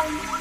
Bye.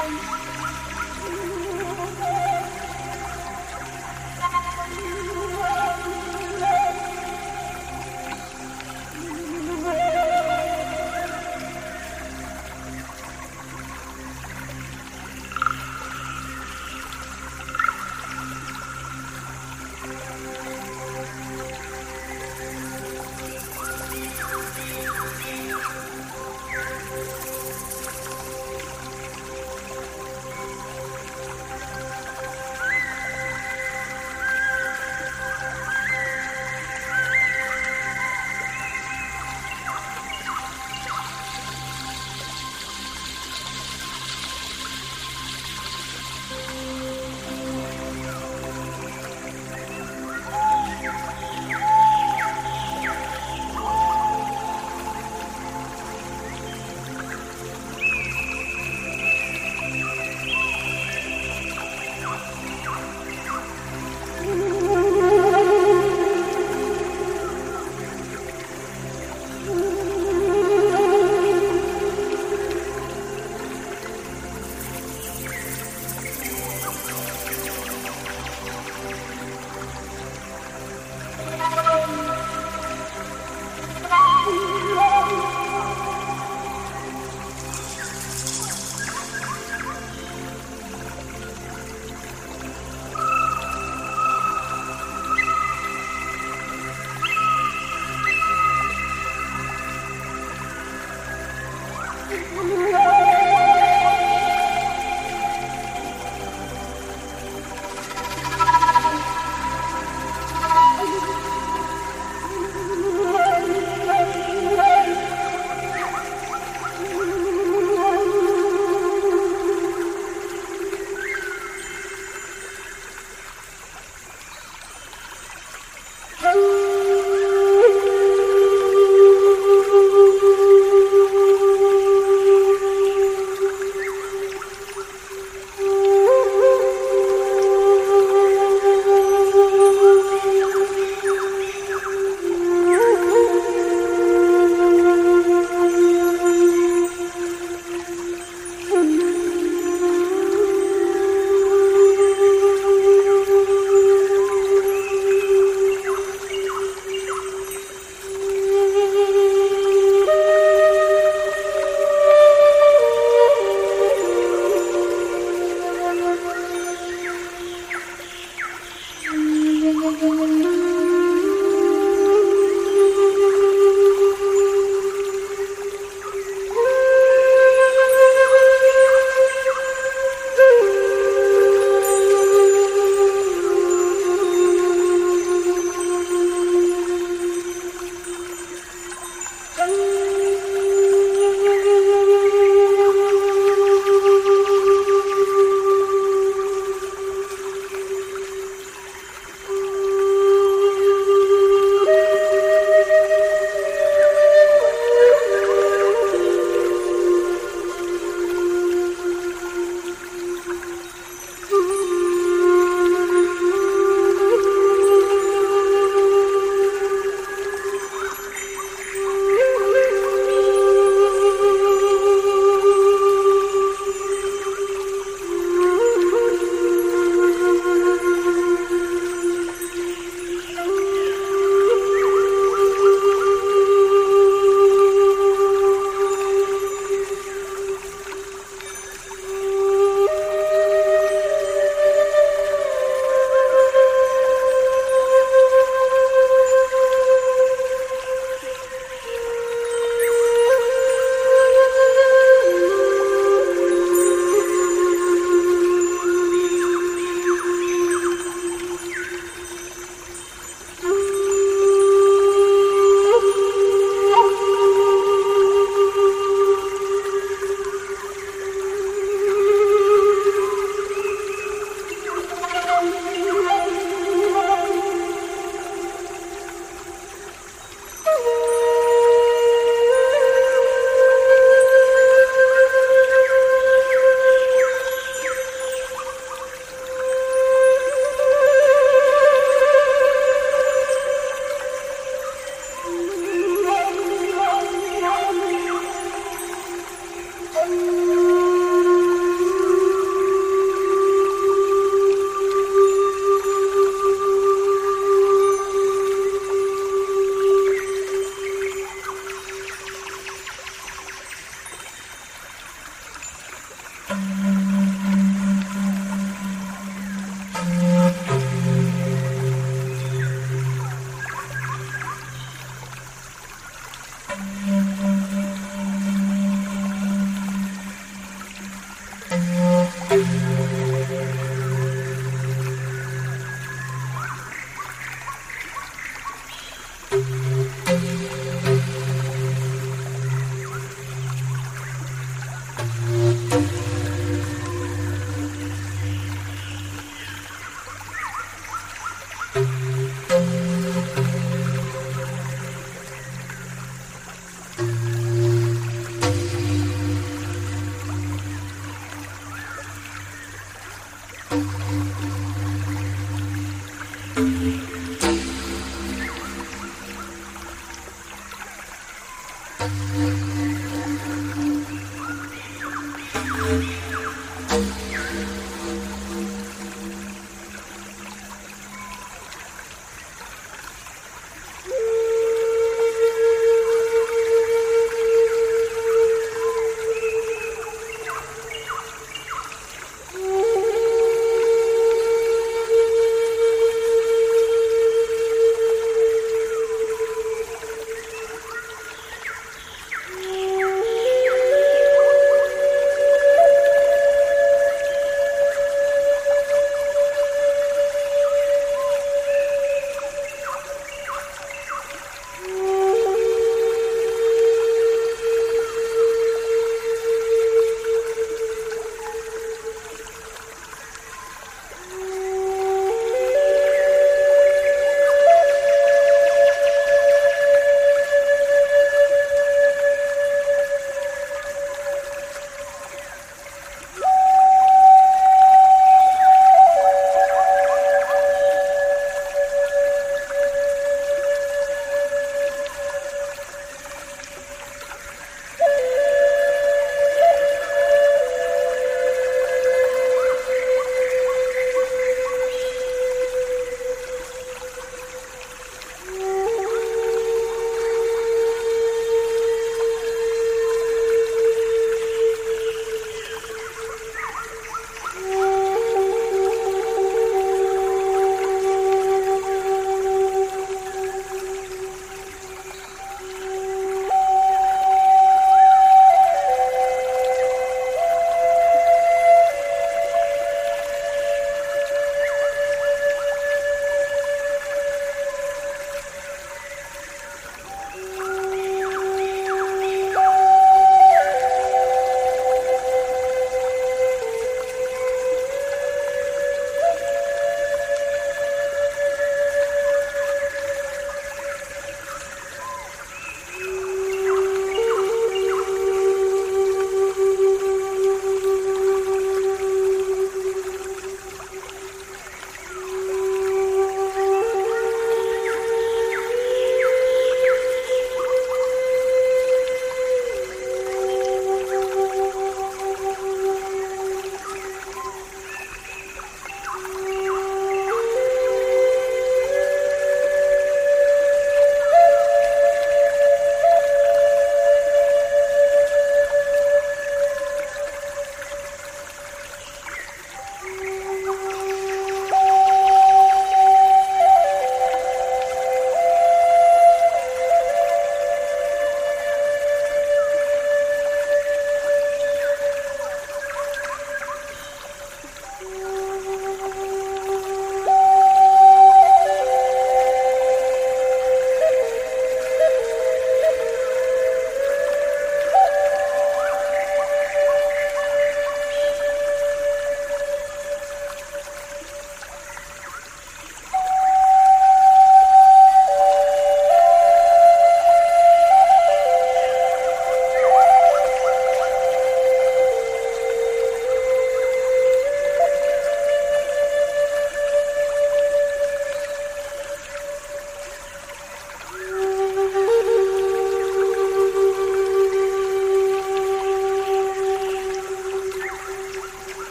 Bye.